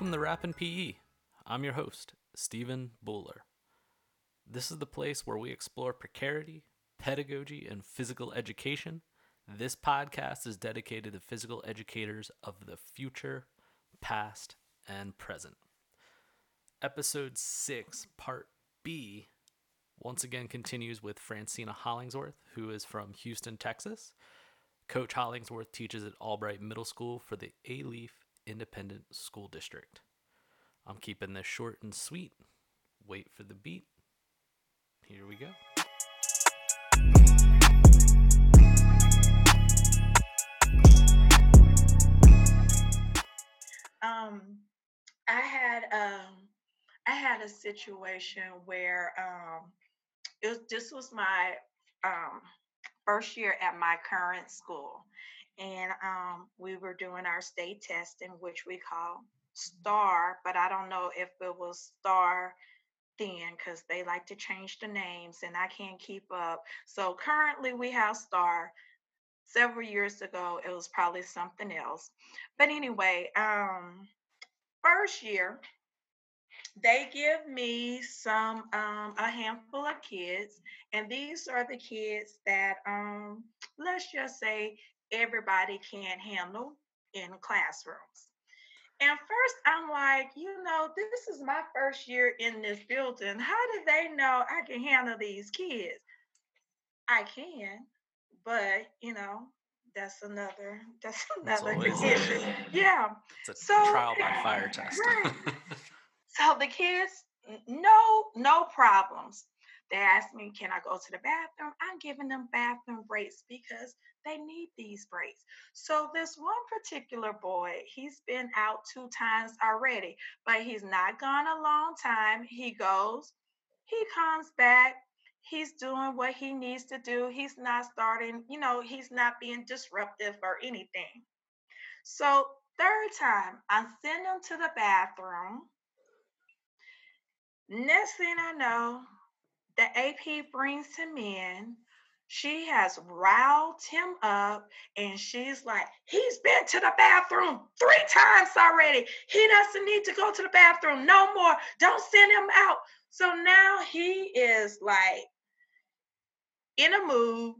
Welcome to Rappin' PE. I'm your host, Stephen Buller. This is the place where we explore precarity, pedagogy, and physical education. This podcast is dedicated to physical educators of the future, past, and present. Episode 6, Part B, once again continues with Francina Hollingsworth, who is from Houston, Texas. Coach Hollingsworth teaches at Albright Middle School for the Alief Independent School District. I'm keeping this short and sweet. Wait for the beat. Here we go. Um, I had um, I had a situation where um, it was this was my um, first year at my current school, and um, we were doing our state testing, which we call STAAR, but I don't know if it was STAAR then because they like to change the names and I can't keep up. So currently we have STAAR. Several years ago, it was probably something else. But anyway, um, first year, they give me some um, a handful of kids, and these are the kids that um, let's just say everybody can't handle in classrooms. And first, I'm like, you know, this is my first year in this building. How do they know I can handle these kids? I can, but you know, that's another that's another issue. Yeah. It's a so, trial by fire test. right. So the kids, no, no problems. They ask me, can I go to the bathroom? I'm giving them bathroom breaks because they need these breaks. So this one particular boy, he's been out two times already, but he's not gone a long time. He goes, he comes back, he's doing what he needs to do. He's not starting, you know, he's not being disruptive or anything. So third time, I send him to the bathroom. Next thing I know, AP brings him in. She has riled him up and she's like, he's been to the bathroom three times already. He doesn't need to go to the bathroom no more. Don't send him out. So now he is like in a mood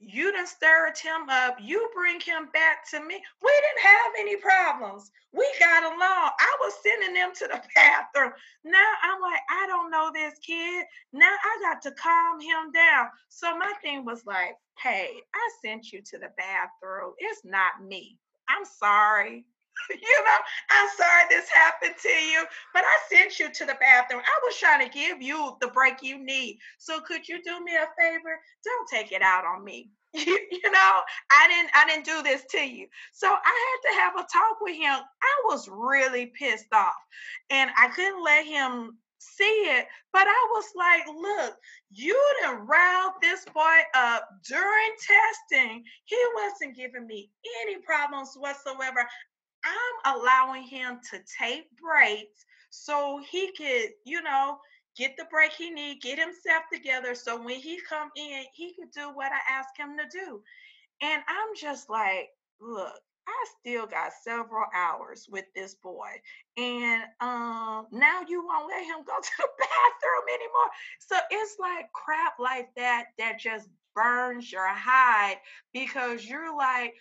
you done stirred him up. You bring him back to me. We didn't have any problems. We got along. I was sending them to the bathroom. Now I'm like, I don't know this kid. Now I got to calm him down. So my thing was like, hey, I sent you to the bathroom. It's not me. I'm sorry. you know, I'm sorry this happened to you, but I sent you to the bathroom. I was trying to give you the break you need. So could you do me a favor? Don't take it out on me. You, you know, I didn't I didn't do this to you. So I had to have a talk with him. I was really pissed off. And I couldn't let him see it, but I was like, look, you done riled this boy up during testing. He wasn't giving me any problems whatsoever. I'm allowing him to take breaks so he could, you know, get the break he need, get himself together so when he come in, he could do what I ask him to do. And I'm just like, look, I still got several hours with this boy. And um now you won't let him go to the bathroom anymore. So it's like crap like that that just burns your hide because you're like,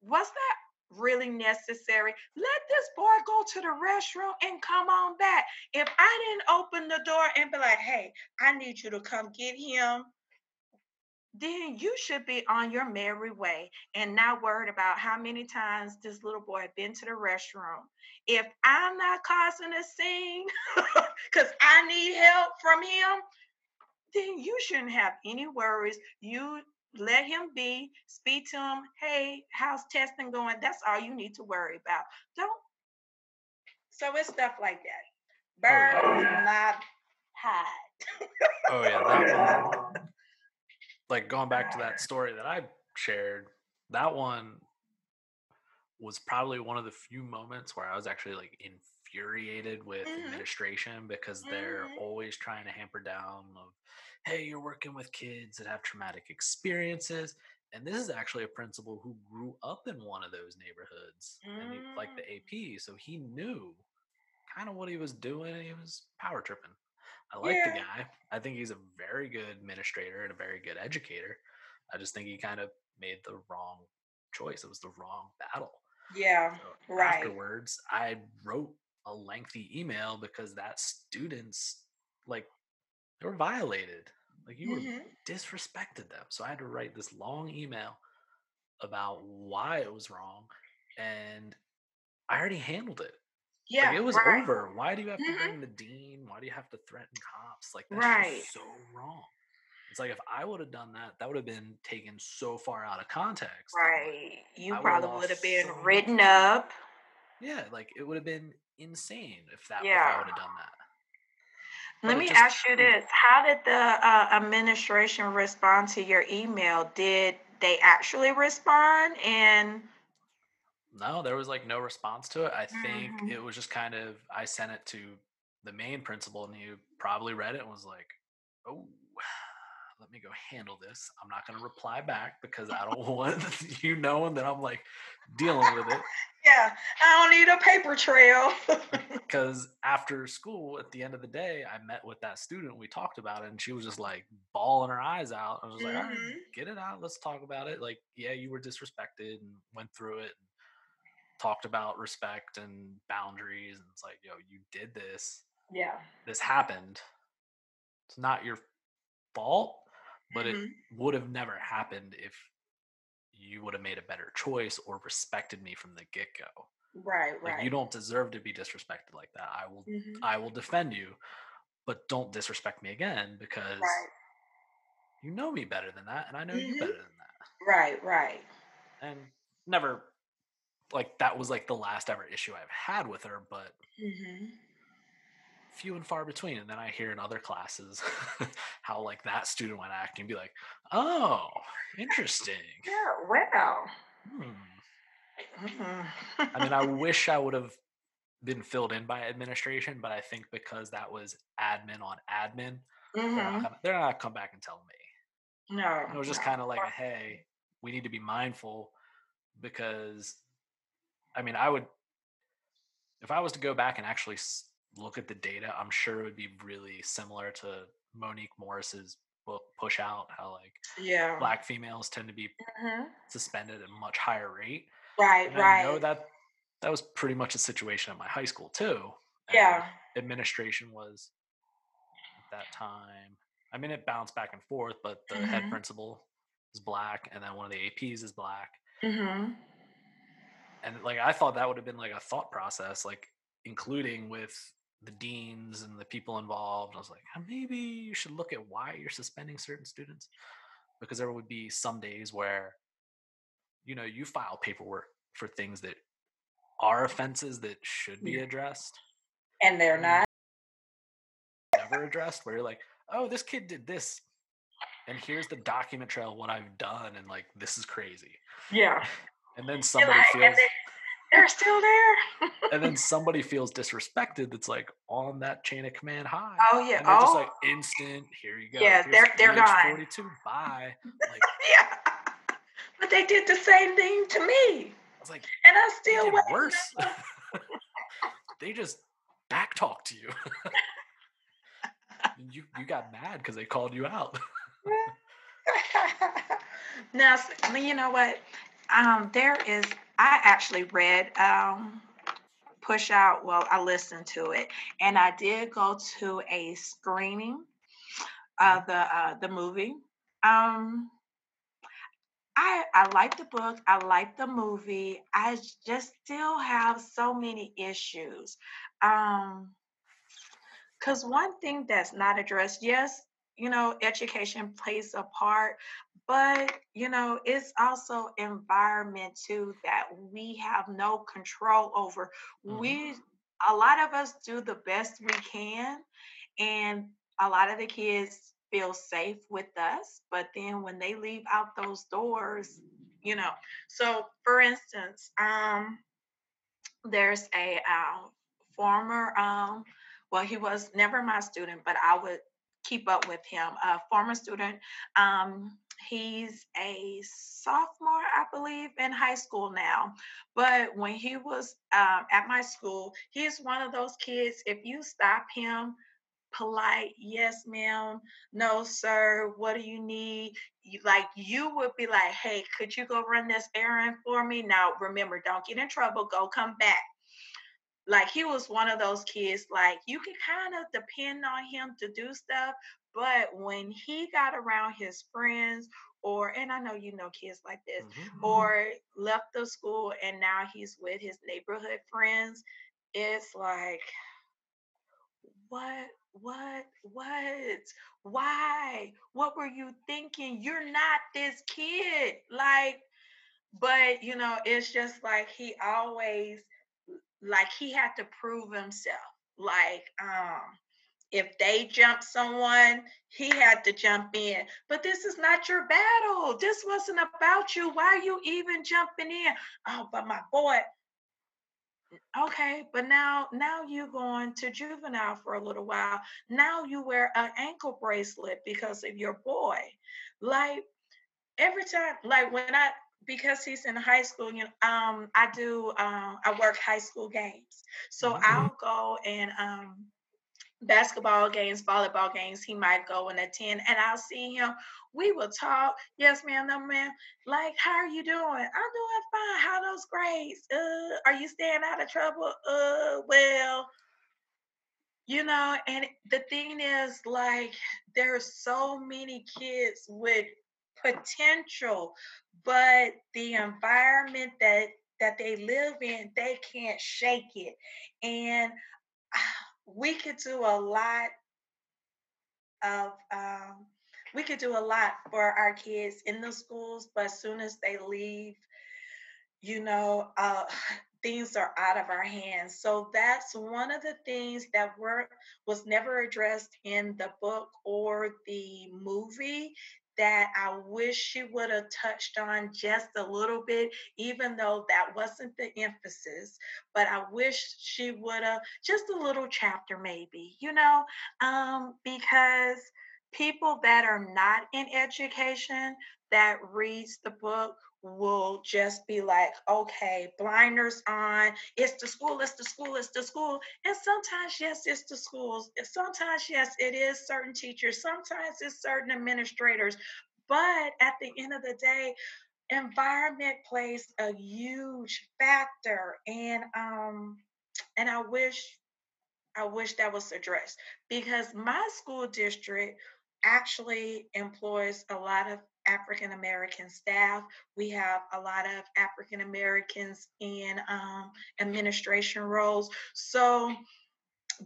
what's that really necessary. Let this boy go to the restroom and come on back. If I didn't open the door and be like, hey, I need you to come get him, then you should be on your merry way and not worried about how many times this little boy been to the restroom. If I'm not causing a scene because I need help from him, then you shouldn't have any worries. You let him be, speak to him. Hey, how's testing going? That's all you need to worry about. Don't. So it's stuff like that. Bird, oh, yeah. not hide. oh yeah, that one. Like going back to that story that I shared, that one was probably one of the few moments where I was actually like infuriated with mm-hmm. administration because they're mm-hmm. always trying to hamper down of hey, you're working with kids that have traumatic experiences. And this is actually a principal who grew up in one of those neighborhoods, mm. and he, like the AP. So he knew kind of what he was doing. He was power tripping. I like the guy. I think he's a very good administrator and a very good educator. I just think he kind of made the wrong choice. It was the wrong battle. Yeah. So Right. Afterwards, I wrote a lengthy email because that students like they were violated. Like you were Mhm. disrespected them. So I had to write this long email about why it was wrong, and I already handled it. Yeah. Like it was right. over. Why do you have to Mhm. bring the dean? Why do you have to threaten cops? Like that's Right. so wrong. It's like if I would have done that, that would have been taken so far out of context. Right. You I probably would have been so written up. Yeah, like it would have been insane if that if I would have done that. Let me just ask you this. How did the uh, administration respond to your email? Did they actually respond? And no, there was like no response to it. I think Mhm. it was just kind of I sent it to the main principal and he probably read it and was like, "Oh, let me go handle this. I'm not going to reply back because I don't want you knowing that I'm like dealing with it." yeah, I don't need a paper trail. because after school at the end of the day i met with that student we talked about it and she was just like bawling her eyes out i was like all right Mhm. get it out let's talk about it like yeah you were disrespected and went through it and talked about respect and boundaries and it's like yo you did this yeah. this happened it's not your fault but it Mhm. would have never happened if you would have made a better choice or respected me from the get-go Right, like right. you don't deserve to be disrespected like that i will Mhm. I will defend you, but don't disrespect me again because Right, you know me better than that, and I know you Mhm. better than that. right, right. And never, like, that was like the last ever issue I've had with her, but hmm few and far between. And then I hear in other classes how, like, that student went acting, be like, oh, interesting. Yeah, well. Hmm. Mhm. I mean, I wish I would have been filled in by administration, but I think because that was admin on admin, they're not Mhm. they're not come back and tell me. No, it was just no. kind of like a hey we need to be mindful because i mean i would if i was to go back and actually look at the data i'm sure it would be really similar to monique morris's book pushout how like Yeah. black females tend to be Mhm. suspended at a much higher rate Right, and i know right. that that was pretty much a situation at my high school too Yeah. administration was at that time i mean it bounced back and forth but the head Mhm. principal is black and then one of the aps is black hmm and like i thought that would have been like a thought process like including with the deans and the people involved i was like "Uh, maybe you should look at why you're suspending certain students because there would be some days where you know you file paperwork for things that are offenses that should be addressed And they're not. never addressed where you're like oh this kid did this and here's the document trail what i've done and like this is crazy Yeah. and then somebody feels and they're still there. and then somebody feels disrespected that's like on that chain of command high oh yeah. and they're just Oh like instant here you go Yeah, here's they're- they're gone. 42 bye like yeah. But they did the same thing to me, i was like and I still went. worse they just back talked to you And you you got mad because they called you out now, you know what? Um, there is. I actually read um, Pushout. Well, I listened to it, and I did go to a screening of the uh, the movie. Um, I I like the book. I like the movie. I just still have so many issues. Um, because one thing that's not addressed, yes, you know, education plays a part, but you know, it's also environment too that we have no control over. Mhm. We a lot of us do the best we can, and a lot of the kids feel safe with us, but then when they leave out those doors, you know. So for instance, um there's a uh, former um well he was never my student but i would keep up with him a former student um he's a sophomore, I believe, in high school now. But when he was um, at my school, he's one of those kids, if you stop him, polite, yes, ma'am, no, sir, what do you need? You, like you would be like, hey, could you go run this errand for me? Now, remember, don't get in trouble, go come back like he was one of those kids like you can kind of depend on him to do stuff but when he got around his friends or and i know you know kids like this mm-hmm. or left the school and now he's with his neighborhood friends it's like what what what why what were you thinking you're not this kid like but you know it's just like he always like he had to prove himself. Like um if they jump someone, he had to jump in. But this is not your battle. This wasn't about you. Why are you even jumping in? Oh, but my boy. Okay, but now now you're going to juvenile for a little while. Now you wear an ankle bracelet because of your boy. Like every time, like when I because he's in high school, you know, um, I do um, I work high school games. So mm-hmm. I'll go and um basketball games, volleyball games, he might go and attend and I'll see him. We will talk. Yes, ma'am, no ma'am. Like, how are you doing? I'm doing fine. How those grades? Uh, are you staying out of trouble? Uh, well, you know, and the thing is, like, there's so many kids with potential, but the environment that that they live in, they can't shake it. And we could do a lot of um, we could do a lot for our kids in the schools, but as soon as they leave, you know, uh, things are out of our hands. So that's one of the things that were was never addressed in the book or the movie that I wish she would have touched on just a little bit, even though that wasn't the emphasis. But I wish she would have just a little chapter, maybe, you know, um, because people that are not in education that reads the book will just be like, okay, blinders on. It's the school, it's the school, it's the school. And sometimes, yes, it's the schools. Sometimes, yes, it is certain teachers. Sometimes it's certain administrators. But at the end of the day, environment plays a huge factor. And um, and I wish I wish that was addressed because my school district actually employs a lot of African American staff. We have a lot of African Americans in um, administration roles. So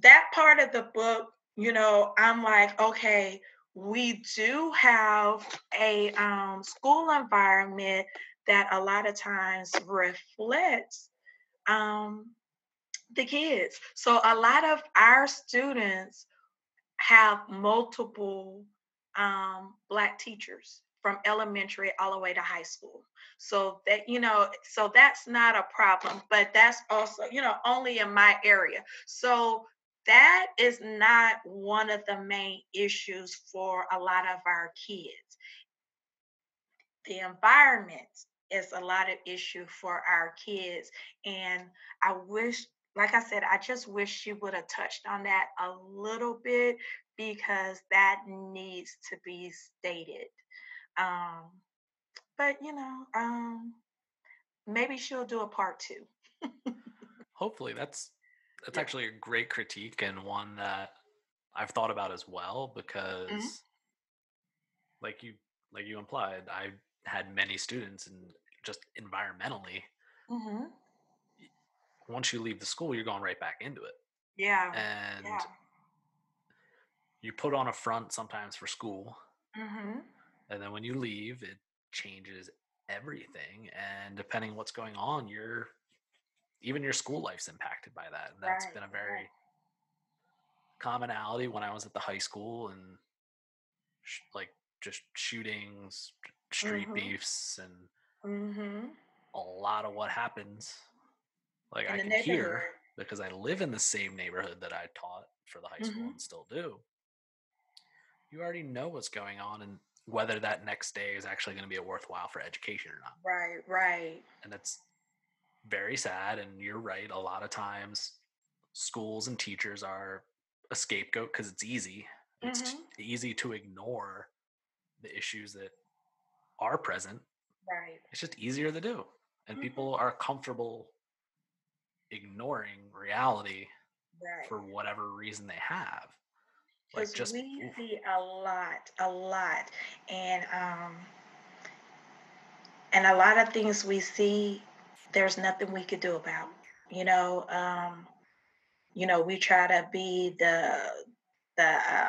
that part of the book, you know, I'm like, okay, we do have a um, school environment that a lot of times reflects um, the kids. So a lot of our students have multiple um, Black teachers from elementary all the way to high school. So that, you know, so that's not a problem, but that's also, you know, only in my area. So that is not one of the main issues for a lot of our kids. The environment is a lot of issue for our kids. And I wish, like I said, I just wish she would have touched on that a little bit because that needs to be stated. Um, but you know, um, maybe she'll do a part two. Hopefully, that's that's yeah. actually a great critique and one that I've thought about as well mm-hmm. because, mm-hmm. like you like you implied, I had many students and just environmentally. Mm-hmm. Once you leave the school, you're going right back into it. Yeah. And yeah. you put on a front sometimes for school. Mm-hmm and then when you leave it changes everything and depending what's going on your even your school life's impacted by that and that's right. been a very commonality when i was at the high school and sh- like just shootings street mm-hmm. beefs and mm-hmm. a lot of what happens like in i can hear because i live in the same neighborhood that i taught for the high school mm-hmm. and still do you already know what's going on and whether that next day is actually going to be a worthwhile for education or not. Right, right. And that's very sad. And you're right. A lot of times, schools and teachers are a scapegoat because it's easy. It's Mhm. easy to ignore the issues that are present. Right. It's just easier to do. And Mhm. people are comfortable ignoring reality Right. for whatever reason they have. Like just we oof. see a lot, a lot, and um, and a lot of things we see, there's nothing we could do about. You know, um, you know, we try to be the the uh,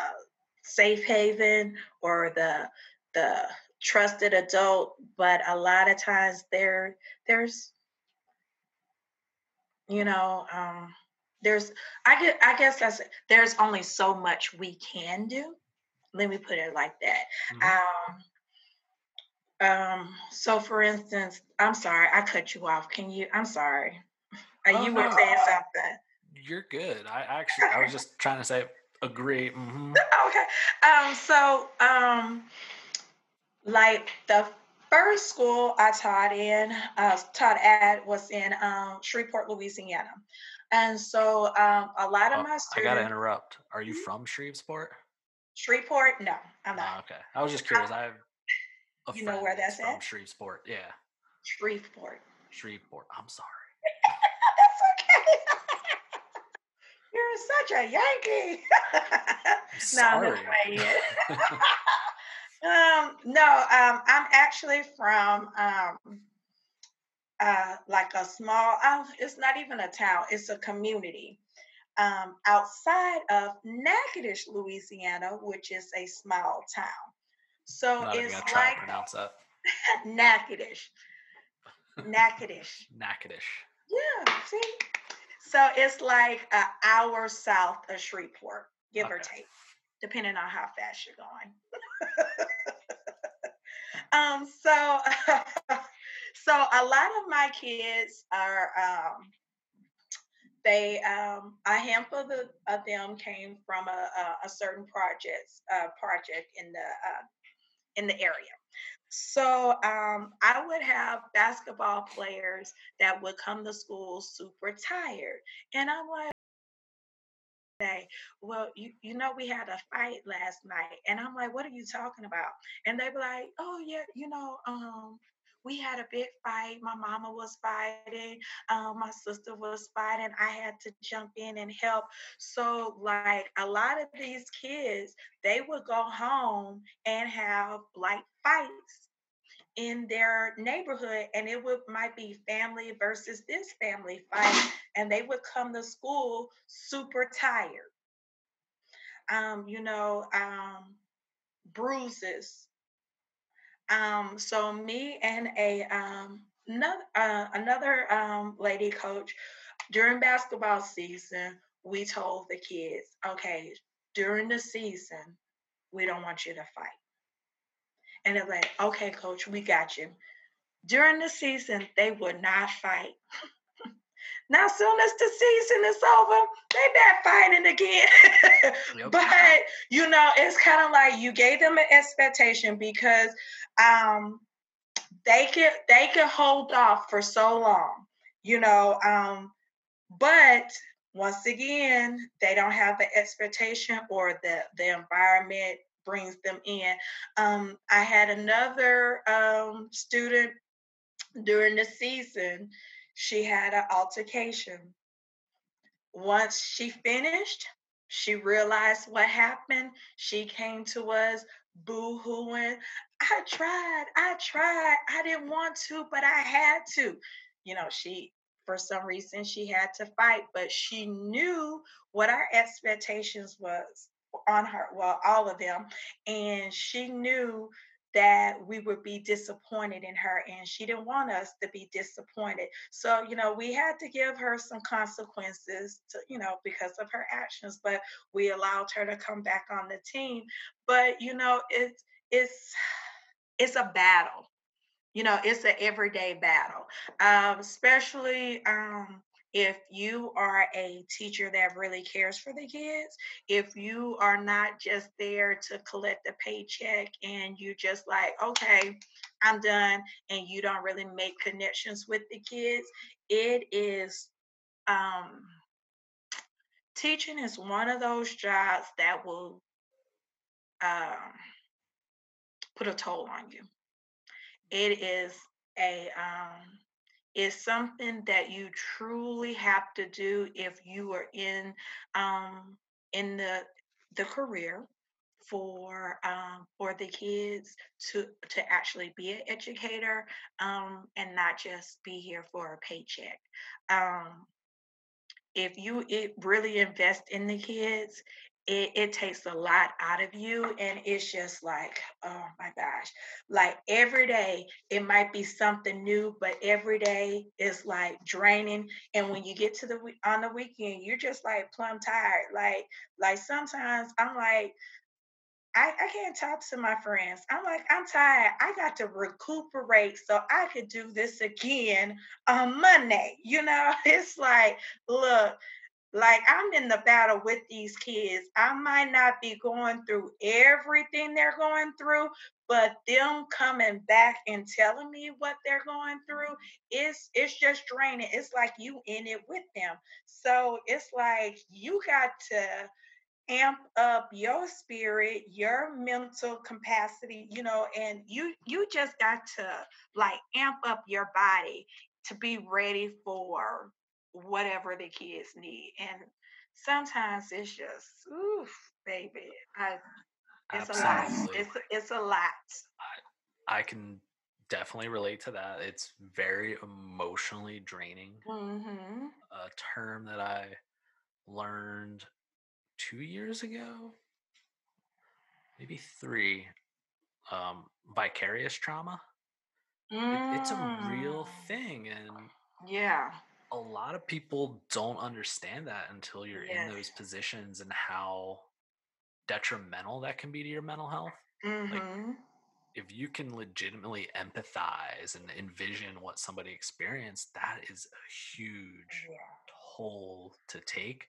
safe haven or the the trusted adult, but a lot of times there there's you know um, there's I get I guess that's there's only so much we can do. Let me put it like that. Mhm. Um, um, so for instance, I'm sorry, I cut you off. Can you I'm sorry. Uh, Oh, you were no. saying something. You're good. I actually, I was just trying to say, agree. hmm okay. Um, so um like the first school I taught in, uh taught at was in um Shreveport, Louisiana. And so um a lot of Oh, my I gotta interrupt. Are you Mhm. from Shreveport? Shreveport, no, I'm not. okay. I was just curious. I have a You know where that's from at? Shreveport. Yeah, Shreveport. Shreveport. I'm sorry. That's okay. You're such a Yankee. I'm no, I'm sorry. um, no, um, I'm actually from um, uh, like a small. Um, it's not even a town. It's a community um, outside of Natchitoches, Louisiana, which is a small town. So not it's gonna try like to pronounce that. Natchitoches. Natchitoches. Natchitoches. Yeah, see? So it's like an hour south of Shreveport, give or take, depending on how fast you're going. um, so so a lot of my kids are um they um a handful of, the, of them came from a, a, certain project uh, project in the uh, in the area. So um, I would have basketball players that would come to school super tired, and I'm like, "Hey, well, you you know we had a fight last night," and I'm like, "What are you talking about?" And they be like, "Oh yeah, you know, um." We had a big fight. My mama was fighting. Um, my sister was fighting. I had to jump in and help. So, like a lot of these kids, they would go home and have like fights in their neighborhood and it would might be family versus this family fight and they would come to school super tired um you know um bruises um so me and a um another uh, another um lady coach during basketball season we told the kids okay during the season we don't want you to fight. And they're like okay coach we got you. During the season they would not fight. Now soon as the season is over they back fighting again But you know it's kind of like you gave them an expectation because um they can they can hold off for so long you know um but once again they don't have the expectation or the the environment brings them in. Um i had another um student during the season she had an altercation. Once she finished she realized what happened she came to us boo-hooing i tried i tried i didn't want to but i had to. You know she for some reason she had to fight but she knew what our expectations was on her well all of them and she knew that we would be disappointed in her and she didn't want us to be disappointed. So you know we had to give her some consequences to you know because of her actions but we allowed her to come back on the team. But you know it's it's it's a battle. You know it's an everyday battle. Um, especially um, if you are a teacher that really cares for the kids, if you are not just there to collect the paycheck and you're just like, okay, I'm done, and you don't really make connections with the kids, it is um teaching is one of those jobs that will um put a toll on you. It is a um is something that you truly have to do if you are in um, in the the career for um, for the kids to to actually be an educator um, and not just be here for a paycheck. Um, if you it really invest in the kids it, it takes a lot out of you and it's just like oh my gosh like every day it might be something new but every day is like draining and when you get to the on the weekend you're just like plumb tired like like sometimes i'm like I, I can't talk to my friends. I'm like, I'm tired. I got to recuperate so I could do this again on Monday. You know, it's like, look, like I'm in the battle with these kids. I might not be going through everything they're going through, but them coming back and telling me what they're going through, mm-hmm. it's it's just draining. It's like you in it with them. So it's like you got to amp up your spirit your mental capacity you know and you you just got to like amp up your body to be ready for whatever the kids need. And sometimes it's just, oof, baby. I, it's Absolutely. a lot. It's it's a lot. I, I can definitely relate to that. It's very emotionally draining. Mm-hmm. A term that I learned two years ago, maybe three. Um, vicarious trauma. Mm. It, it's a real mm. thing, and yeah, a lot of people don't understand that until you're yes. in those positions and how detrimental that can be to your mental health. Mm-hmm. Like, if you can legitimately empathize and envision what somebody experienced, that is a huge yeah. toll to take.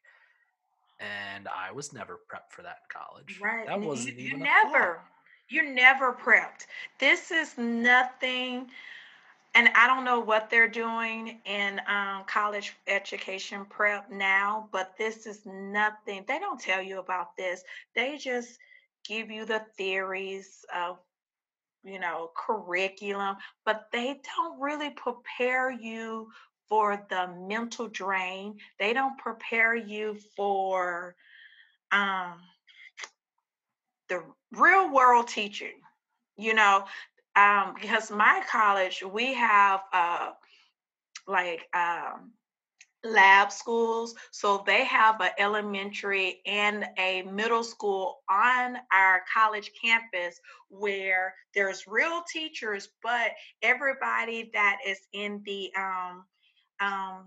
And I was never prepped for that in college. Right. That wasn't you, you even never. You're never prepped. This is nothing and I don't know what they're doing in um, college education prep now, but this is nothing. They don't tell you about this. They just give you the theories of, you know, curriculum, but they don't really prepare you for the mental drain. They don't prepare you for um, the real world teaching. You know, um, because my college we have uh, like um, lab schools so they have an elementary and a middle school on our college campus where there's real teachers but everybody that is in the um, um,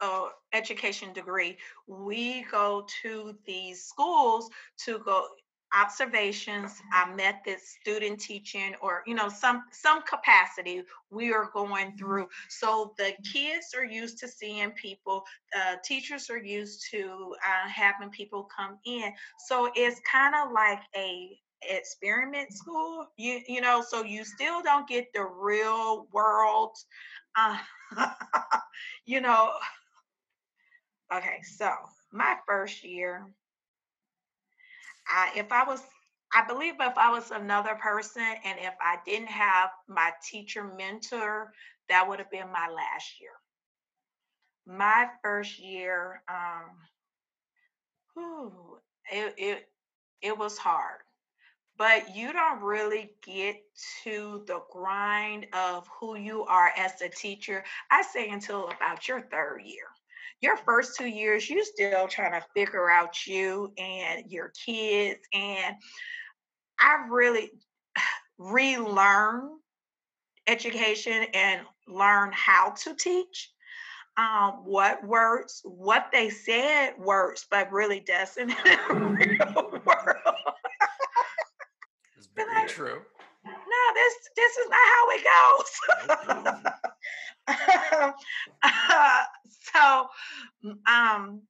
uh, education degree we go to these schools to go observations our methods student teaching or you know some some capacity we are going mm-hmm. through. So the kids are used to seeing people uh, teachers are used to uh, having people come in. So it's kind of like a experiment school you you know so you still don't get the real world uh, you know. Okay so my first year If I was, I believe if I was another person and if I didn't have my teacher mentor, that would have been my last year. My first year, um, whew, it, it it was hard, but you don't really get to the grind of who you are as a teacher. I say until about your third year your first two years, you're still trying to figure out you and your kids. And I really relearn education and learn how to teach. Um, what works, what they said works, but really doesn't in the real world. it's very like, true. No, this this is not how it goes. so um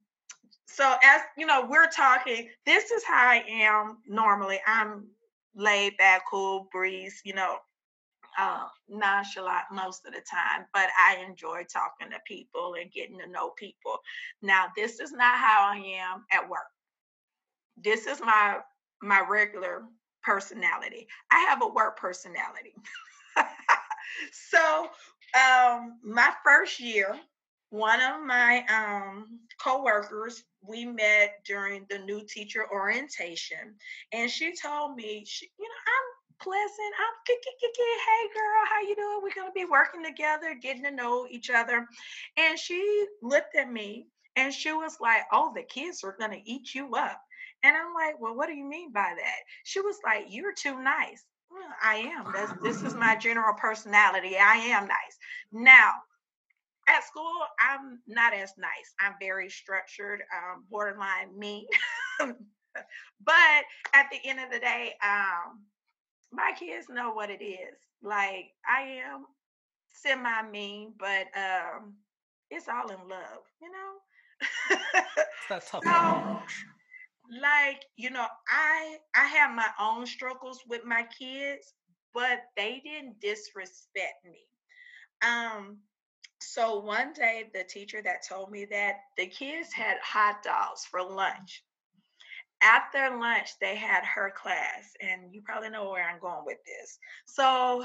so as you know we're talking this is how i am normally i'm laid back cool breeze you know uh, nonchalant most of the time, but I enjoy talking to people and getting to know people. Now, this is not how I am at work. This is my my regular personality. I have a work personality. so, um, my first year, one of my um, coworkers, we met during the new teacher orientation, and she told me, she, you know, I'm pleasant. I'm hey girl, how you doing? We're gonna be working together, getting to know each other. And she looked at me and she was like, Oh, the kids are gonna eat you up. And I'm like, Well, what do you mean by that? She was like, You're too nice. Well, I am. That's, this is my general personality. I am nice. Now, at school, I'm not as nice. I'm very structured, um, borderline mean. but at the end of the day, um, my kids know what it is. Like I am semi mean, but um, it's all in love, you know. That's tough. so, like you know, I I have my own struggles with my kids, but they didn't disrespect me. Um, so one day the teacher that told me that the kids had hot dogs for lunch after lunch, they had her class, and you probably know where I'm going with this. So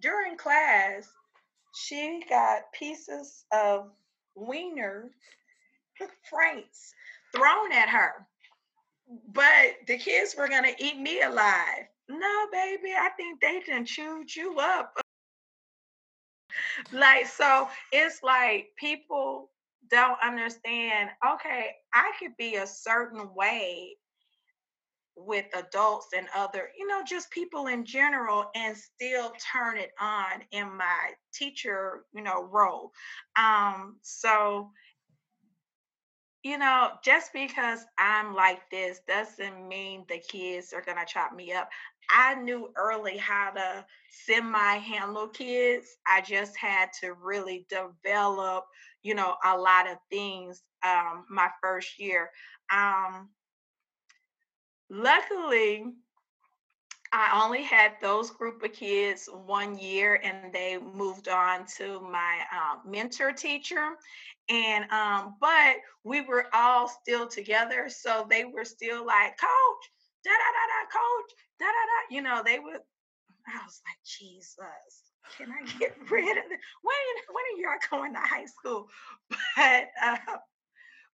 during class, she got pieces of wiener franks thrown at her. But the kids were gonna eat me alive. No, baby, I think they done chewed you up. like, so it's like people don't understand, okay, I could be a certain way with adults and other, you know, just people in general and still turn it on in my teacher, you know, role. Um, so you know, just because I'm like this doesn't mean the kids are gonna chop me up. I knew early how to semi handle kids. I just had to really develop, you know, a lot of things um, my first year. Um, Luckily, I only had those group of kids one year and they moved on to my um, mentor teacher. And, um, but we were all still together. So they were still like, coach, da da da da, coach, da da da. You know, they would, I was like, Jesus, can I get rid of it? When, when are you all going to high school? But, uh,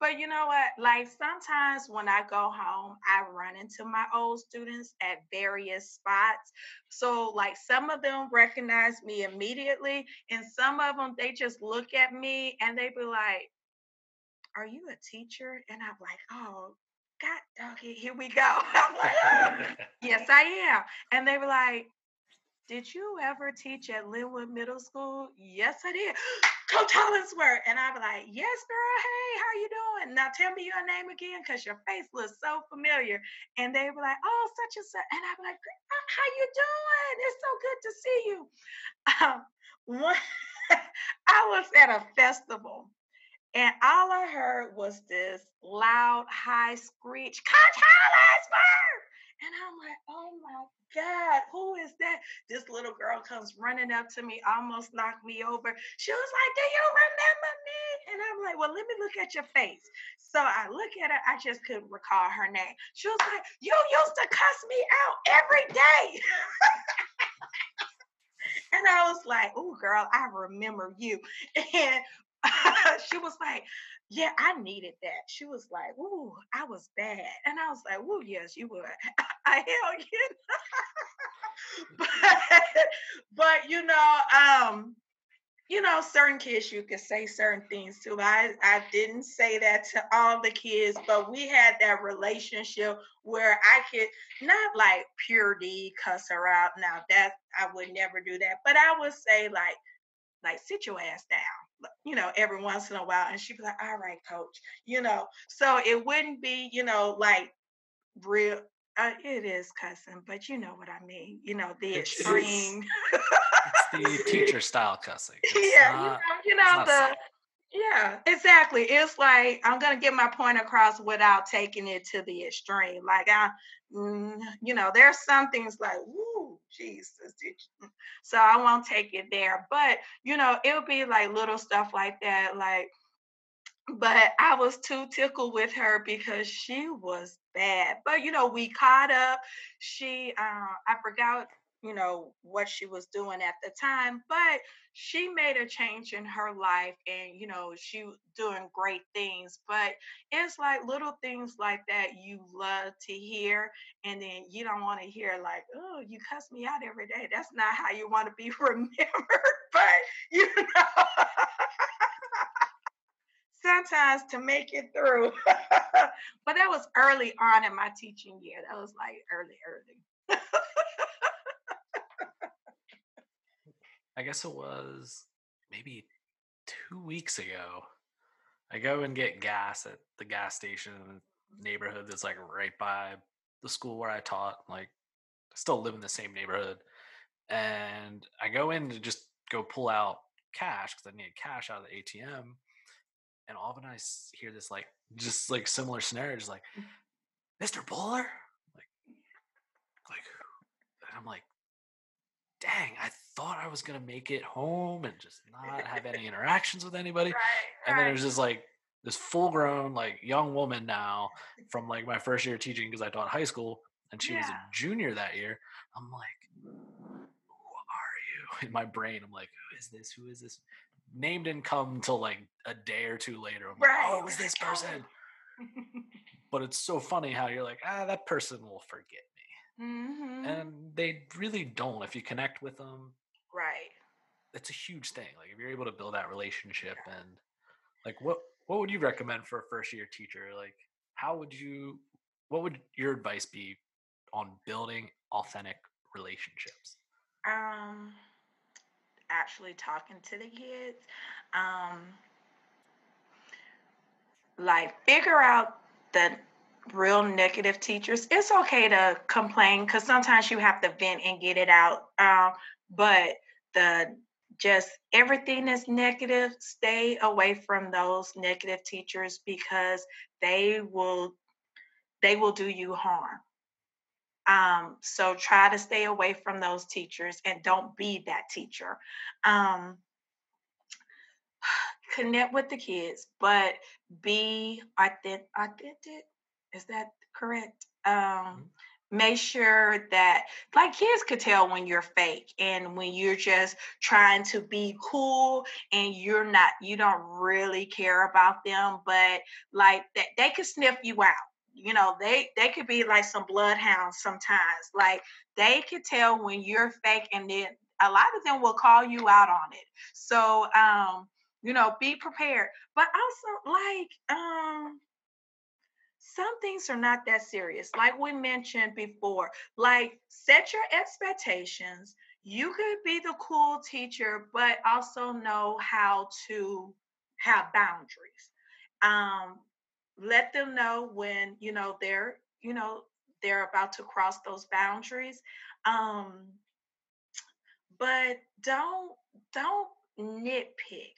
but you know what? Like sometimes when I go home, I run into my old students at various spots. So, like, some of them recognize me immediately, and some of them they just look at me and they be like, Are you a teacher? And I'm like, Oh, God, okay, here we go. I'm like, Yes, I am. And they were like, Did you ever teach at Linwood Middle School? Yes, I did. Coach Hollingsworth. And be like, yes, girl, hey, how you doing? Now tell me your name again because your face looks so familiar. And they were like, oh, such and such. And be like, how you doing? It's so good to see you. Um, one, I was at a festival and all I heard was this loud, high screech, Coach Hollingsworth. And I'm like, oh my God, who is that? This little girl comes running up to me, almost knocked me over. She was like, Do you remember me? And I'm like, Well, let me look at your face. So I look at her, I just couldn't recall her name. She was like, You used to cuss me out every day. and I was like, Oh, girl, I remember you. And she was like, yeah, I needed that. She was like, ooh, I was bad. And I was like, ooh, yes, you were. I hell you. but, but, you know, um, you know, certain kids you could say certain things to. I, I didn't say that to all the kids, but we had that relationship where I could not like pure D cuss her out. Now that I would never do that, but I would say like, like sit your ass down you know, every once in a while. And she'd be like, all right, coach, you know. So it wouldn't be, you know, like real uh, it is cussing, but you know what I mean. You know, the extreme. it's the teacher style cussing. It's yeah, not, you know, you know the yeah, Yeah, exactly. It's like I'm gonna get my point across without taking it to the extreme. Like I, mm, you know, there's some things like, "Woo, Jesus," so I won't take it there. But you know, it'll be like little stuff like that, like but I was too tickled with her because she was bad. But you know, we caught up. She uh I forgot, you know, what she was doing at the time, but she made a change in her life and you know, she doing great things. But it's like little things like that you love to hear and then you don't want to hear like, "Oh, you cuss me out every day." That's not how you want to be remembered, but you know sometimes to make it through. but that was early on in my teaching year. That was like early, early. I guess it was maybe two weeks ago. I go and get gas at the gas station in the neighborhood that's like right by the school where I taught. Like, I still live in the same neighborhood. And I go in to just go pull out cash because I need cash out of the ATM and all of a I hear this like just like similar scenario, just like Mr. Bowler, like like, and I'm like, dang, I thought I was gonna make it home and just not have any interactions with anybody, right, and then there's just like this full grown like young woman now from like my first year teaching because I taught high school and she yeah. was a junior that year. I'm like, who are you? In my brain, I'm like, who is this? Who is this? name didn't come until like a day or two later. I'm right. like, oh, it was this person. but it's so funny how you're like, ah, that person will forget me. Mm-hmm. And they really don't if you connect with them. Right. It's a huge thing. Like if you're able to build that relationship yeah. and like what what would you recommend for a first year teacher? Like how would you what would your advice be on building authentic relationships? Um actually talking to the kids. Um, like figure out the real negative teachers. It's okay to complain because sometimes you have to vent and get it out. Um, but the just everything that's negative, stay away from those negative teachers because they will they will do you harm. Um, so try to stay away from those teachers and don't be that teacher. Um, connect with the kids, but be authentic. authentic. Is that correct? Um, mm-hmm. make sure that like kids could tell when you're fake and when you're just trying to be cool and you're not you don't really care about them but like that they could sniff you out you know they they could be like some bloodhounds sometimes like they could tell when you're fake and then a lot of them will call you out on it so um you know be prepared but also like um some things are not that serious like we mentioned before like set your expectations you could be the cool teacher but also know how to have boundaries um let them know when you know they're you know they're about to cross those boundaries um but don't don't nitpick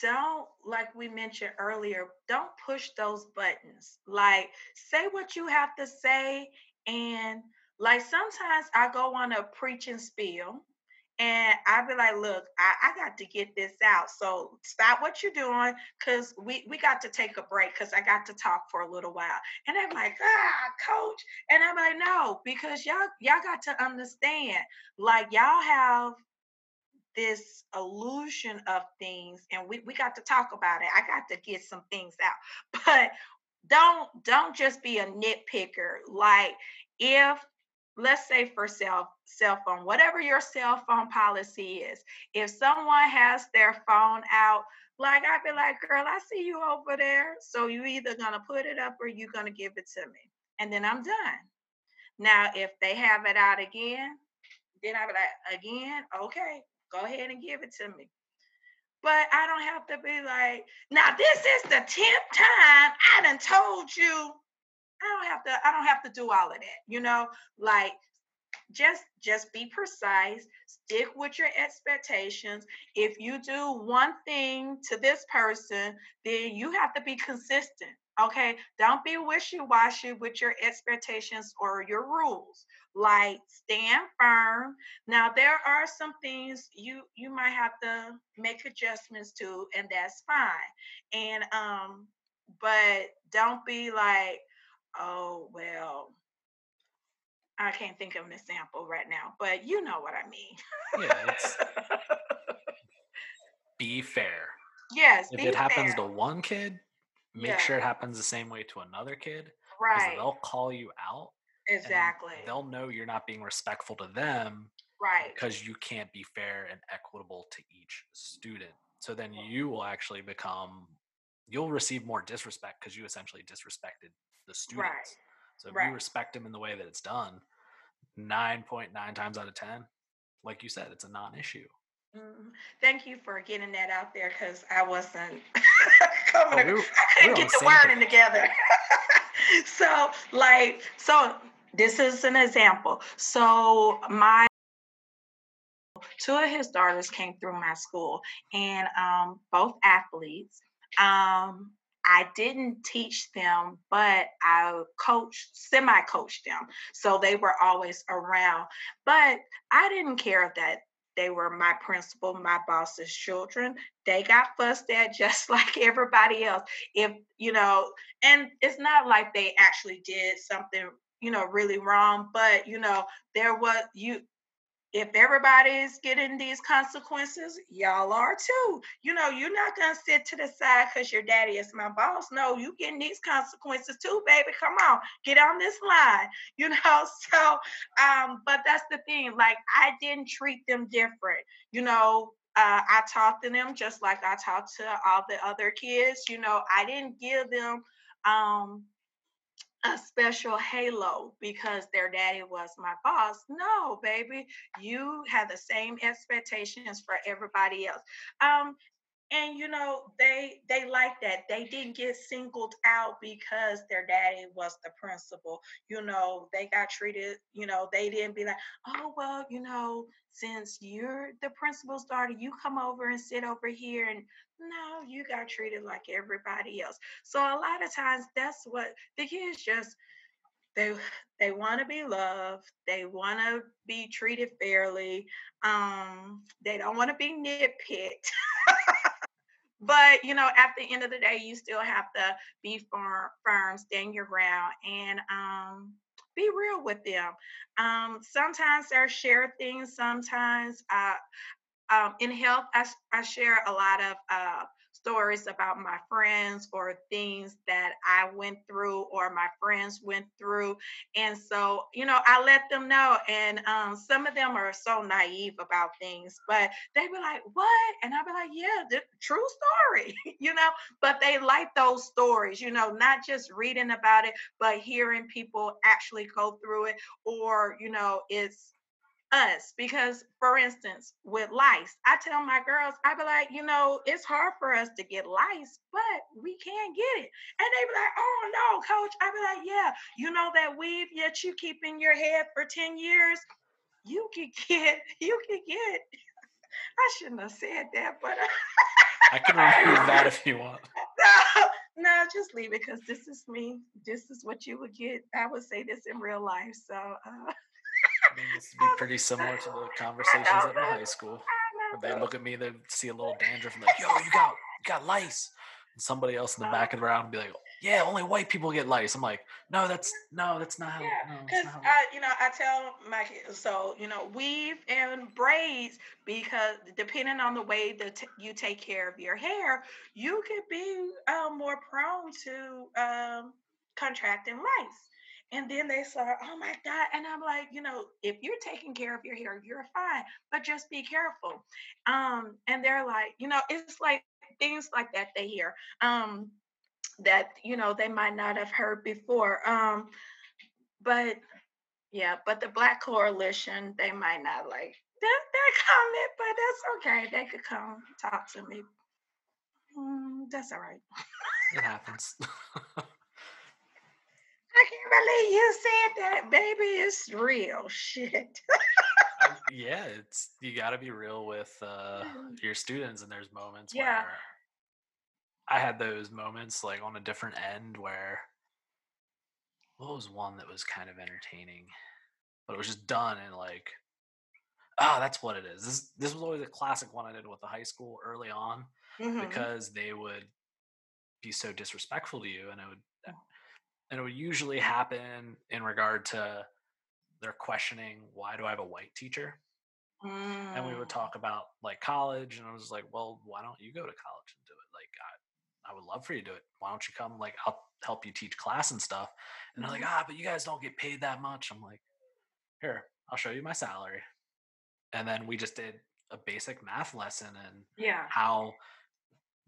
don't like we mentioned earlier don't push those buttons like say what you have to say and like sometimes i go on a preaching spiel and I'd be like, look, I, I got to get this out. So stop what you're doing because we, we got to take a break because I got to talk for a little while. And I'm like, ah, coach. And I'm like, no, because y'all, y'all got to understand, like y'all have this illusion of things and we, we got to talk about it. I got to get some things out. But don't don't just be a nitpicker. Like if let's say for cell cell phone whatever your cell phone policy is if someone has their phone out like i'd be like girl i see you over there so you either gonna put it up or you gonna give it to me and then i'm done now if they have it out again then i'd be like again okay go ahead and give it to me. But I don't have to be like, now this is the 10th time I done told you. I don't have to I don't have to do all of that. You know, like just just be precise stick with your expectations. If you do one thing to this person then you have to be consistent okay? Don't be wishy-washy with your expectations or your rules like stand firm now there are some things you you might have to make adjustments to and that's fine and um but don't be like oh well I can't think of an example right now, but you know what I mean. Yeah, it's be fair. yes, If it happens fair. to one kid, make Yeah, sure it happens the same way to another kid right. they'll call you out Exactly. they'll know you're not being respectful to them Right. because you can't be fair and equitable to each student. So then you will actually become you'll receive more disrespect because you essentially disrespected the students. So if Right. you respect them in the way that it's done, 9.9 times out of 10, like you said, it's a non-issue. Mhm. Thank you for getting that out there because I wasn't Oh, coming. we ac- were, I couldn't on get the wording together. so, like, so this is an example. So my two of his daughters came through my school and um, both athletes. Um, i didn't teach them but i coached semi coached them. So they were always around. But i didn't care that they were my principal my boss's children. They got fussed at just like everybody else. If you know and it's not like they actually did something you know really wrong but you know there was you if everybody's getting these consequences, y'all are too. You know, you're not gonna sit to the side because your daddy is my boss. No, you getting these consequences too, baby. Come on, get on this line. You know, so um, but that's the thing. Like I didn't treat them different. You know, uh, I talked to them just like I talked to all the other kids. You know, I didn't give them um a special halo because their daddy was my boss. No, baby, you have the same expectations for everybody else. Um, and you know they they like that. They didn't get singled out because their daddy was the principal. You know they got treated you know they didn't be like oh well you know since you're the principal's daughter you come over and sit over here and no you got treated like everybody else. So a lot of times that's what the kids just they they want to be loved. They want to be treated fairly. Um they don't want to be nitpicked but you know at the end of the day you still have to be firm, firm stand your ground and um be real with them. Um sometimes they're shared things sometimes uh um, in health, I, I share a lot of uh, stories about my friends or things that I went through or my friends went through. And so, you know, I let them know. And um, some of them are so naive about things, but they be like, what? And I'll be like, yeah, the true story, you know, but they like those stories, you know, not just reading about it, but hearing people actually go through it or, you know, it's us because for instance with lice i tell my girls i be like you know it's hard for us to get lice but we can get it. And they be like oh no coach. I be like yeah you know that weave that you keep in your head for 10 years? You could get you could get i shouldn't have said that but I can remove that if you want. no, no just leave it because this is me this is what you would get i would say this in real life so uh, mean, this would be pretty similar to the conversations at my high school. Where they look at me, they see a little dandruff, and like, "Yo, you got you got lice." And somebody else in the back of the round would be like, "Yeah, only white people get lice." I'm like, "No, that's no, that's not how. Yeah, No, because how." I, you know, I tell my kids, so you know, weave and braids because depending on the way that t- you take care of your hair, you could be um, more prone to um, contracting lice. And then they start, oh my God. And I'm like, you know, if you're taking care of your hair, you're fine, but just be careful. Um, and they're like, you know, it's like things like that they hear. Um, that you know they might not have heard before. Um, but yeah, but the Black Coalition, they might not like that that comment, but that's okay. They could come talk to me. Mm, that's all right. It happens. I can't believe you said that, baby. It's real shit. yeah, it's you got to be real with uh, your students, and there's moments Yeah. where I had those moments like on a different end where what was one that was kind of entertaining, but it was just done and like, oh, that's what it is. This this was always a classic one I did with the high school early on Mhm. because they would be so disrespectful to you and it would and it would usually happen in regard to their questioning why do i have a white teacher and we would Mm. talk about like college and i was like well why don't you go to college and do it like i, I would love for you to do it why don't you come like i'll help you teach class and stuff and they're like Mhm. ah but you guys don't get paid that much i'm like here i'll show you my salary and then we just did a basic math lesson and Yeah. how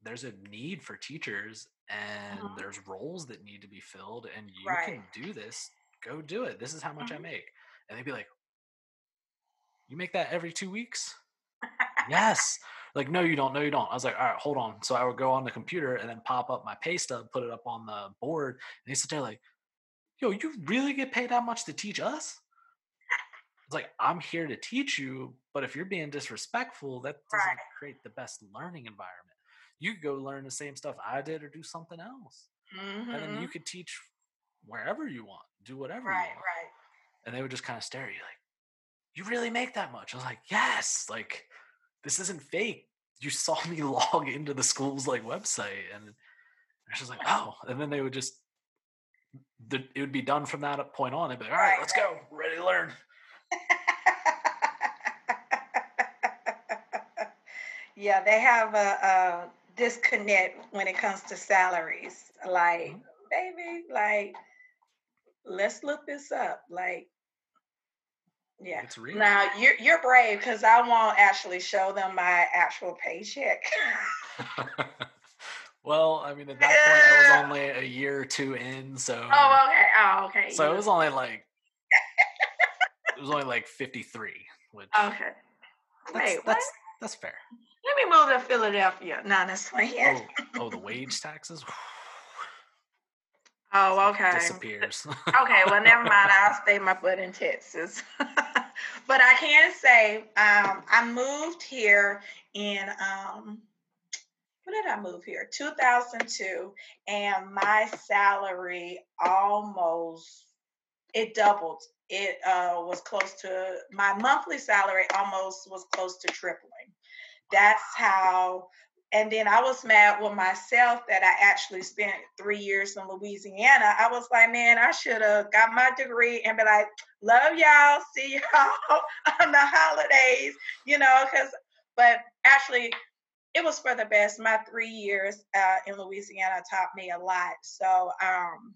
there's a need for teachers and Mhm. there's roles that need to be filled and you Right. can do this go do it this is how much i Mhm. make and they'd be like you make that every two weeks yes like no you don't no you don't i was like all right hold on so i would go on the computer and then pop up my pay stub put it up on the board and they sit there like yo you really get paid that much to teach us it's like i'm here to teach you but if you're being disrespectful that doesn't Right. create the best learning environment you could go learn the same stuff i did or do something else. And then you Mhm. could teach wherever you want do whatever you Right, want. right. and they would just kind of stare at you like you really make that much. I was like yes like this isn't fake. You saw me log into the school's like website. And it's just like oh. And then they would just the, it would be done from that point on. They'd be like all right Right, let's go. Ready to learn. Yeah, they have a, a disconnect when it comes to salaries. Like, Mhm. baby, like, let's look this up. Like, yeah. it's real Now you're you're brave because I won't actually show them my actual paycheck. well i mean at that point i was only a year or two in so oh, okay. Oh, okay. so you- it was only like it was only like 53 which okay. that's, Wait, what? that's that's fair Move to Philadelphia. No, that's fine. oh, oh the wage taxes Oh, okay. disappears Okay, well, never mind. I'll stay my butt in Texas. but I can say um, I moved here in um, when did I move here? 2002, and my salary almost it doubled. It uh, was close to my monthly salary almost was close to tripling. That's how. And then I was mad with myself that I actually spent three years in Louisiana. I was like, man, I should have got my degree and be like, love y'all, see y'all on the holidays, you know, because, but actually, it was for the best. My three years uh, in Louisiana taught me a lot. So, um,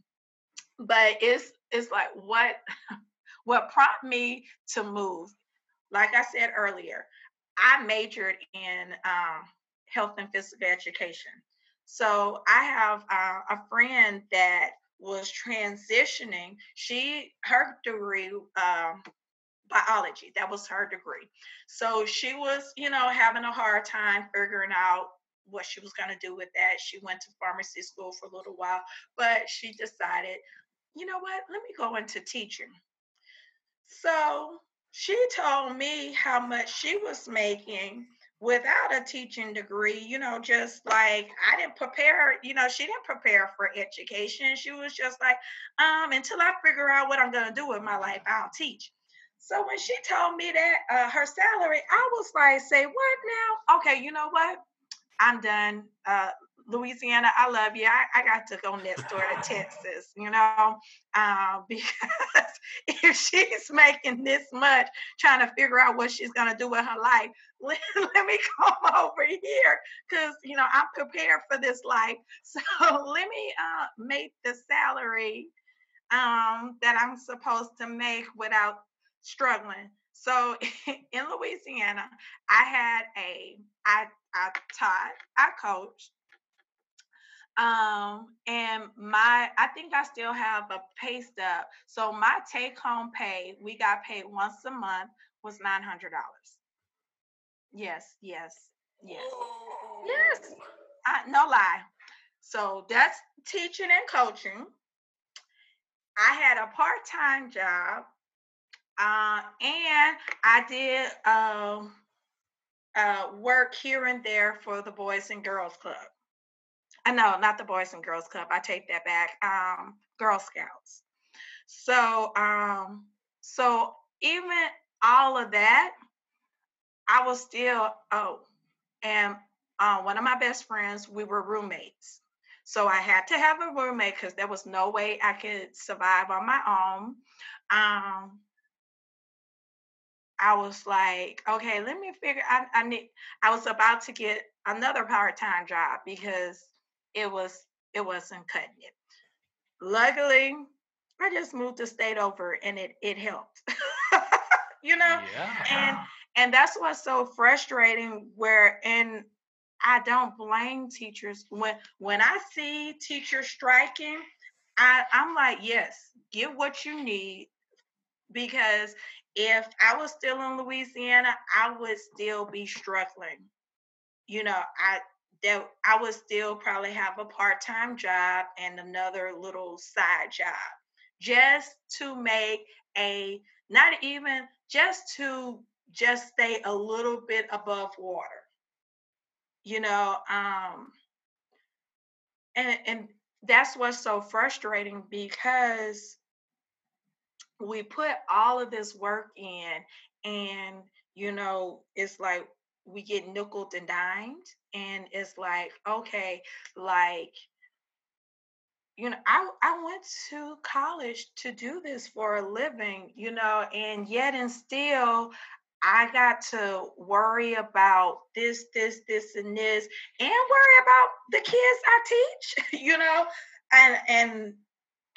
but it's it's like what what prompted me to move. Like I said earlier, I majored in um, health and physical education. So I have uh, a friend that was transitioning. She her degree um, biology. That was her degree. So she was, you know, having a hard time figuring out what she was going to do with that. She went to pharmacy school for a little while, but she decided, you know what? Let me go into teaching. So she told me how much she was making without a teaching degree, you know, just like I didn't prepare, you know, she didn't prepare for education. She was just like, um, until I figure out what I'm gonna do with my life, I'll teach. So when she told me that uh, her salary, I was like, say what now? Okay, you know what? I'm done. Uh, Louisiana, I love you. I, I got to go next door to Texas, you know, uh, because if she's making this much trying to figure out what she's going to do with her life, let, let me come over here because, you know, I'm prepared for this life. So let me uh, make the salary um, that I'm supposed to make without struggling. So in Louisiana, I had a, I, I taught, I coached, um, and my, I think I still have a pay stub. So my take home pay, we got paid once a month, was nine hundred dollars. Yes, yes, yes, yes. I, no lie. So that's teaching and coaching. I had a part time job, uh, and I did uh, uh, work here and there for the Boys and Girls Club. Uh, know, not the Boys and Girls Club. I take that back. Um, Girl Scouts. So, um, so even all of that, I was still oh, and uh, one of my best friends, we were roommates. So I had to have a roommate because there was no way I could survive on my own. Um, I was like, okay, let me figure. I, I need. I was about to get another part time job because it was it wasn't cutting it. Luckily, I just moved the state over, and it it helped. you know, Yeah. and and that's what's so frustrating. Where and I don't blame teachers when when I see teachers striking. I, I'm like, yes, get what you need because if I was still in Louisiana, I would still be struggling. You know, I that I would still probably have a part-time job and another little side job just to make a not even just to just stay a little bit above water. You know, um and and that's what's so frustrating because we put all of this work in and you know it's like we get nickel and dimed and it's like okay like you know i i went to college to do this for a living you know and yet and still i got to worry about this this this and this and worry about the kids i teach you know and and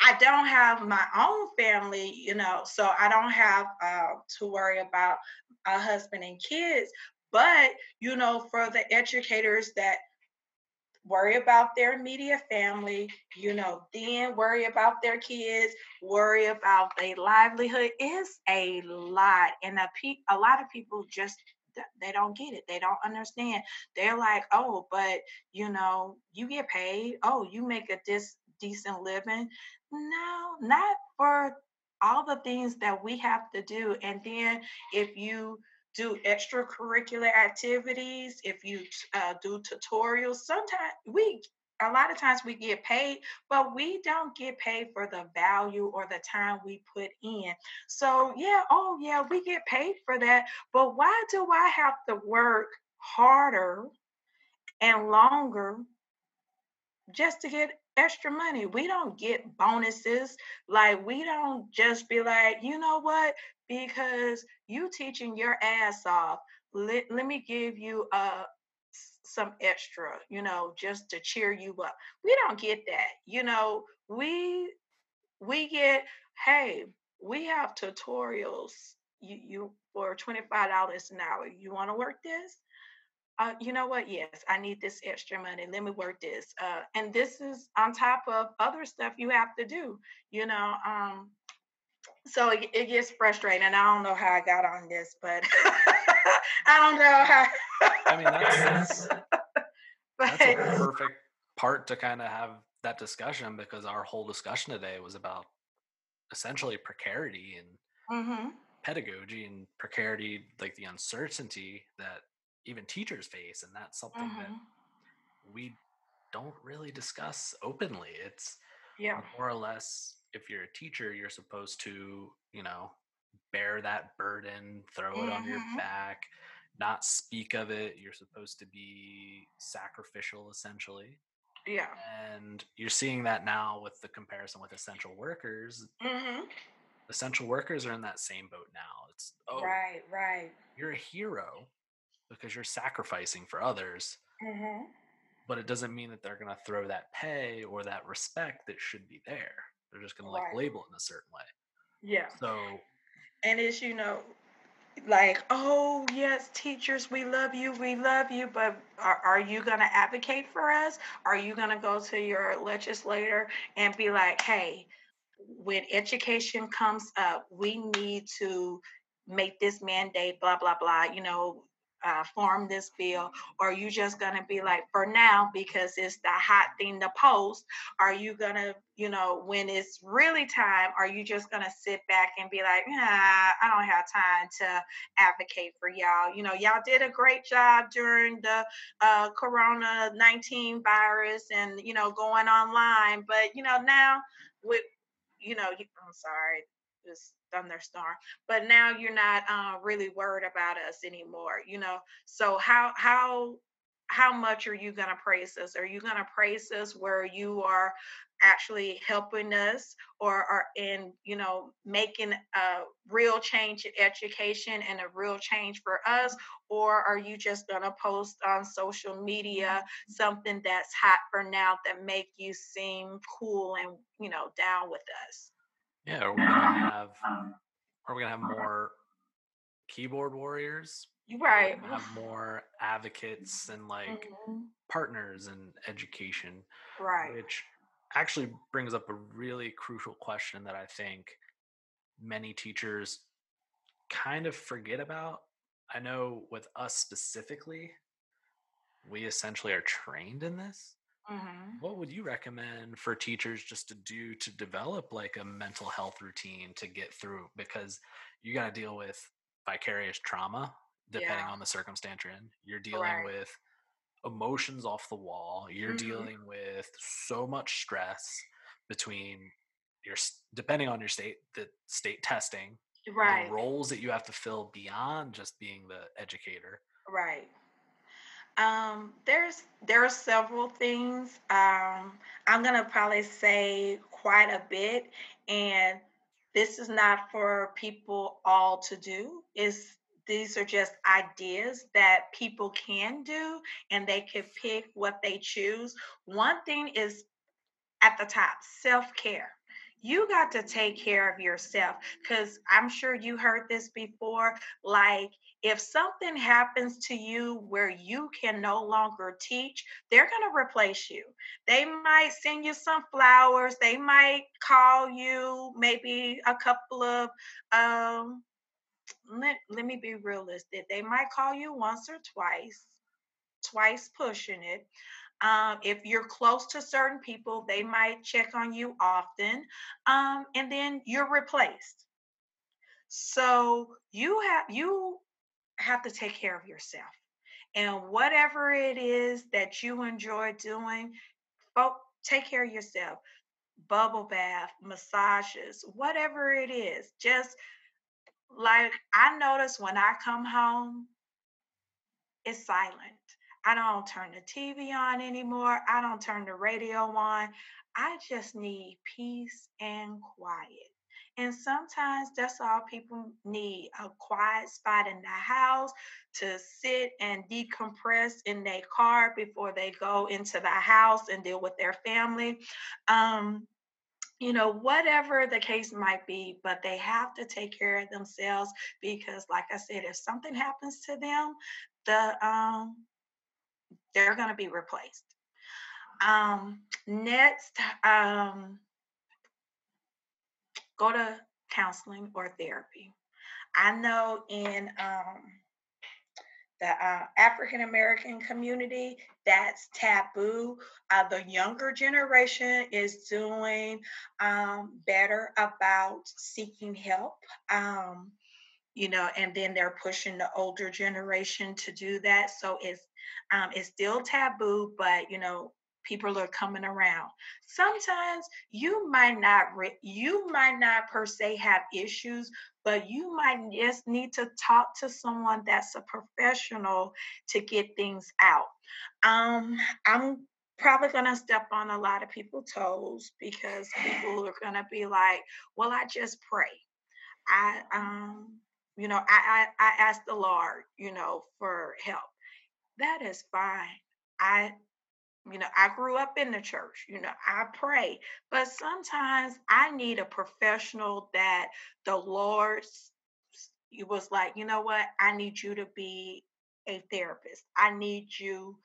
I don't have my own family, you know, so I don't have uh, to worry about a husband and kids. But, you know, for the educators that worry about their immediate family, you know, then worry about their kids, worry about their livelihood is a lot. And a, pe- a lot of people just they don't get it. They don't understand. They're like, oh, but you know, you get paid. Oh, you make a dis- decent living. No, not for all the things that we have to do. And then if you do extracurricular activities, if you uh, do tutorials, sometimes we, a lot of times we get paid, but we don't get paid for the value or the time we put in. So, yeah, oh, yeah, we get paid for that. But why do I have to work harder and longer just to get extra money. We don't get bonuses. Like we don't just be like, you know what? Because you teaching your ass off. Let, let me give you uh s- some extra, you know, just to cheer you up. We don't get that. You know, we we get, hey, we have tutorials you you for $25 an hour. You want to work this? uh, you know what? Yes, I need this extra money. Let me work this. Uh, and this is on top of other stuff you have to do, you know. Um, so it, it gets frustrating. And I don't know how I got on this, but I don't know how. I mean, that's but that's a perfect part to kind of have that discussion because our whole discussion today was about essentially precarity and hmm pedagogy and precarity, like the uncertainty that even teachers face, and that's something that hmm we don't really discuss openly. It's yeah, more or less if you're a teacher, you're supposed to, you know, bear that burden, throw it on your hmm back, not speak of it. You're supposed to be sacrificial essentially. yeah, And you're seeing that now with the comparison with essential workers. hmm Essential workers are in that same boat now. It's, oh, right, right. you're a hero because you're sacrificing for others, hmm but it doesn't mean that they're going to throw that pay or that respect that should be there. They're just going to like label it in a certain way. yeah. So And it's, you know, like, oh, yes, teachers, we love you, we love you, but are, are you going to advocate for us? Are you going to go to your legislator and be like, hey, when education comes up, we need to make this mandate, blah, blah, blah, you know, uh, form this bill? Or are you just going to be like, for now, because it's the hot thing to post, are you going to, you know, when it's really time, are you just going to sit back and be like, nah, I don't have time to advocate for y'all? You know, y'all did a great job during the uh, Corona 19 virus and, you know, going online. But, you know, now with, you know, I'm sorry, this thunderstorm but now you're not uh, really worried about us anymore you know? So how how how much are you going to praise us? Are you going to praise us where you are actually helping us or are in you know making a real change in education and a real change for us? Or are you just going to post on social media something that's hot for now that make you seem cool and you know down with us yeah, are we gonna have are we gonna have more keyboard warriors? Right. Have more advocates and like mm-hmm. partners in education. Right. Which actually brings up a really crucial question that I think many teachers kind of forget about. I know with us specifically, we essentially are trained in this. Mm-hmm. What would you recommend for teachers just to do to develop like a mental health routine to get through? Because you got to deal with vicarious trauma depending yeah. on the circumstance you're in. You're dealing right. with emotions off the wall. You're mm-hmm. dealing with so much stress between your depending on your state the state testing right the roles that you have to fill beyond just being the educator right um, there's there are several things. Um, I'm gonna probably say quite a bit, and this is not for people all to do. Is these are just ideas that people can do, and they can pick what they choose. One thing is at the top self care you got to take care of yourself because I'm sure you heard this before. Like, if something happens to you where you can no longer teach, they're going to replace you. They might send you some flowers, they might call you maybe a couple of, um, let, let me be realistic. They might call you once or twice, twice pushing it. Um, if you're close to certain people, they might check on you often, um, and then you're replaced. So you have you have to take care of yourself, and whatever it is that you enjoy doing, take care of yourself. Bubble bath, massages, whatever it is, just like I notice when I come home, it's silent. I don't turn the TV on anymore. I don't turn the radio on. I just need peace and quiet. And sometimes that's all people need a quiet spot in the house to sit and decompress in their car before they go into the house and deal with their family. Um, you know, whatever the case might be, but they have to take care of themselves because, like I said, if something happens to them, the um, they're going to be replaced. Um, next, um, go to counseling or therapy. I know in um, the uh, African American community, that's taboo. Uh, the younger generation is doing um, better about seeking help. Um, you know, and then they're pushing the older generation to do that. So it's um, it's still taboo, but you know, people are coming around. Sometimes you might not re- you might not per se have issues, but you might just need to talk to someone that's a professional to get things out. Um, I'm probably going to step on a lot of people's toes because people are going to be like, "Well, I just pray." I um you know, I, I, I ask the Lord, you know, for help. That is fine. I, you know, I grew up in the church, you know, I pray, but sometimes I need a professional that the Lord was like, you know what, I need you to be a therapist. I need you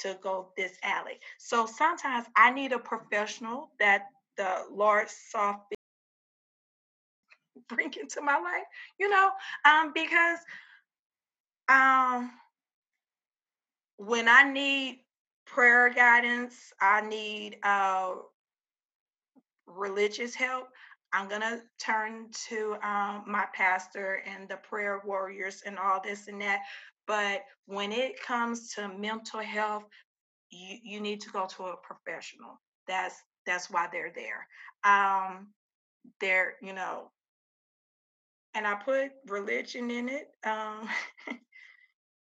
to go this alley. So sometimes I need a professional that the Lord saw bring into my life, you know, um, because um when I need prayer guidance, I need uh, religious help. I'm gonna turn to um, my pastor and the prayer warriors and all this and that. But when it comes to mental health, you, you need to go to a professional. That's that's why they're there. Um, they're you know, and I put religion in it. Um,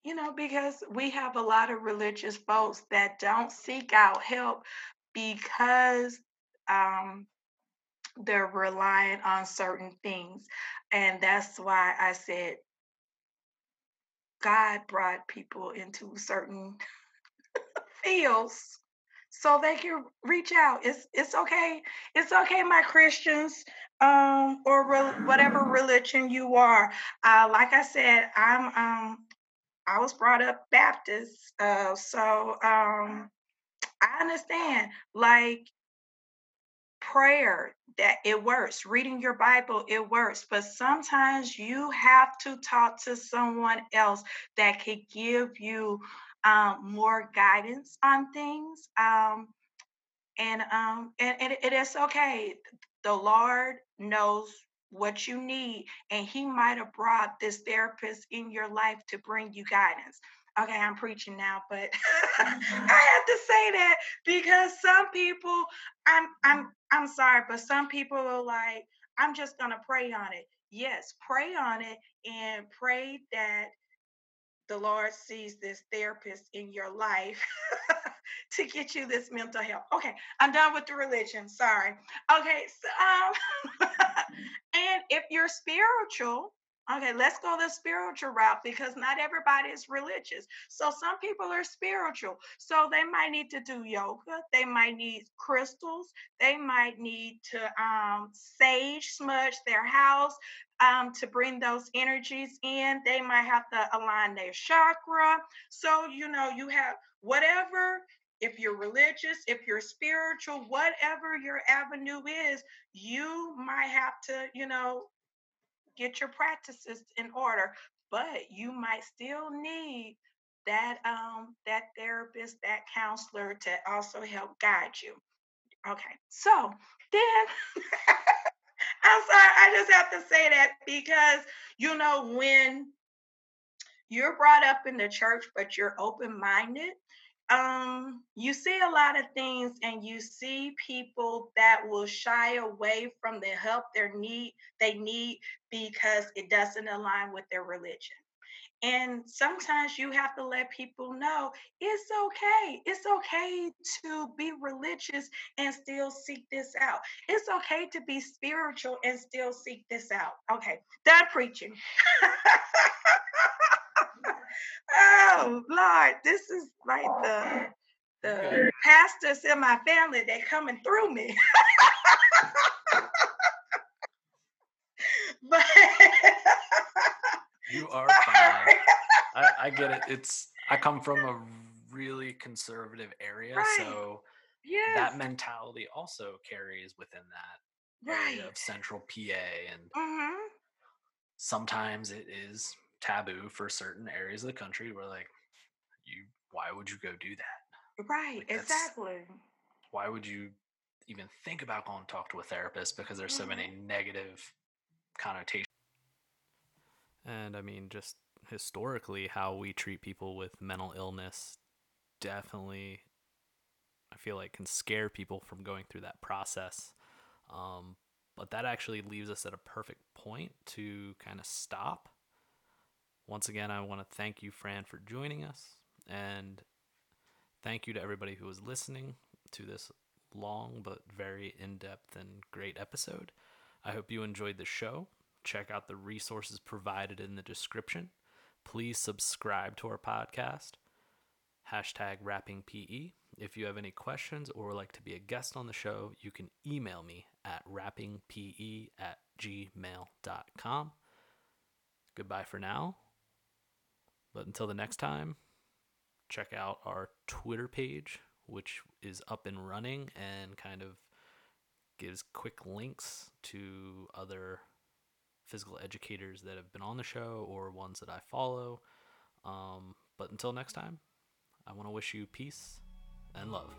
you know, because we have a lot of religious folks that don't seek out help because um, they're reliant on certain things. And that's why I said God brought people into certain fields so they can reach out. It's it's okay. It's okay, my Christians, um, or re- whatever religion you are. Uh, like I said, I'm um, I was brought up Baptist, uh, so um, I understand. Like prayer that it works reading your bible it works but sometimes you have to talk to someone else that could give you um, more guidance on things um, and um and, and it is okay the lord knows what you need and he might have brought this therapist in your life to bring you guidance. Okay i'm preaching now but i have to say that because some people i'm i'm i'm sorry but some people are like i'm just gonna pray on it. Yes pray on it and pray that the lord sees this therapist in your life to get you this mental health. Okay i'm done with the religion sorry. Okay so um and if you're spiritual Okay, let's go the spiritual route because not everybody is religious. So some people are spiritual. So they might need to do yoga. They might need crystals. They might need to um, sage smudge their house um, to bring those energies in. They might have to align their chakra. So, you know, you have whatever if you're religious, if you're spiritual, whatever your avenue is, you might have to, you know, get your practices in order, but you might still need that um that therapist, that counselor to also help guide you. Okay. So then I'm sorry, I just have to say that because you know when you're brought up in the church but you're open-minded um you see a lot of things and you see people that will shy away from the help they need they need because it doesn't align with their religion and sometimes you have to let people know it's okay. It's okay to be religious and still seek this out. It's okay to be spiritual and still seek this out. Okay, done preaching. oh Lord, this is like the the pastors in my family they coming through me. but you are fine. I, I, get it. It's I come from a really conservative area, right. so yes. that mentality also carries within that right. of central PA and mm-hmm. sometimes it is taboo for certain areas of the country where like you why would you go do that? Right like exactly. why would you even think about going to talk to a therapist because there's mm-hmm. so many negative connotations? And i mean just historically how we treat people with mental illness definitely i feel like can scare people from going through that process um, but that actually leaves us at a perfect point to kind of stop once again, I want to thank you, Fran, for joining us. And thank you to everybody who was listening to this long but very in depth and great episode. I hope you enjoyed the show. Check out the resources provided in the description. Please subscribe to our podcast. Hashtag rappingpe. If you have any questions or would like to be a guest on the show, you can email me at rappingpe at gmail.com. Goodbye for now. But until the next time, check out our Twitter page, which is up and running and kind of gives quick links to other physical educators that have been on the show or ones that I follow. Um, but until next time, I want to wish you peace and love.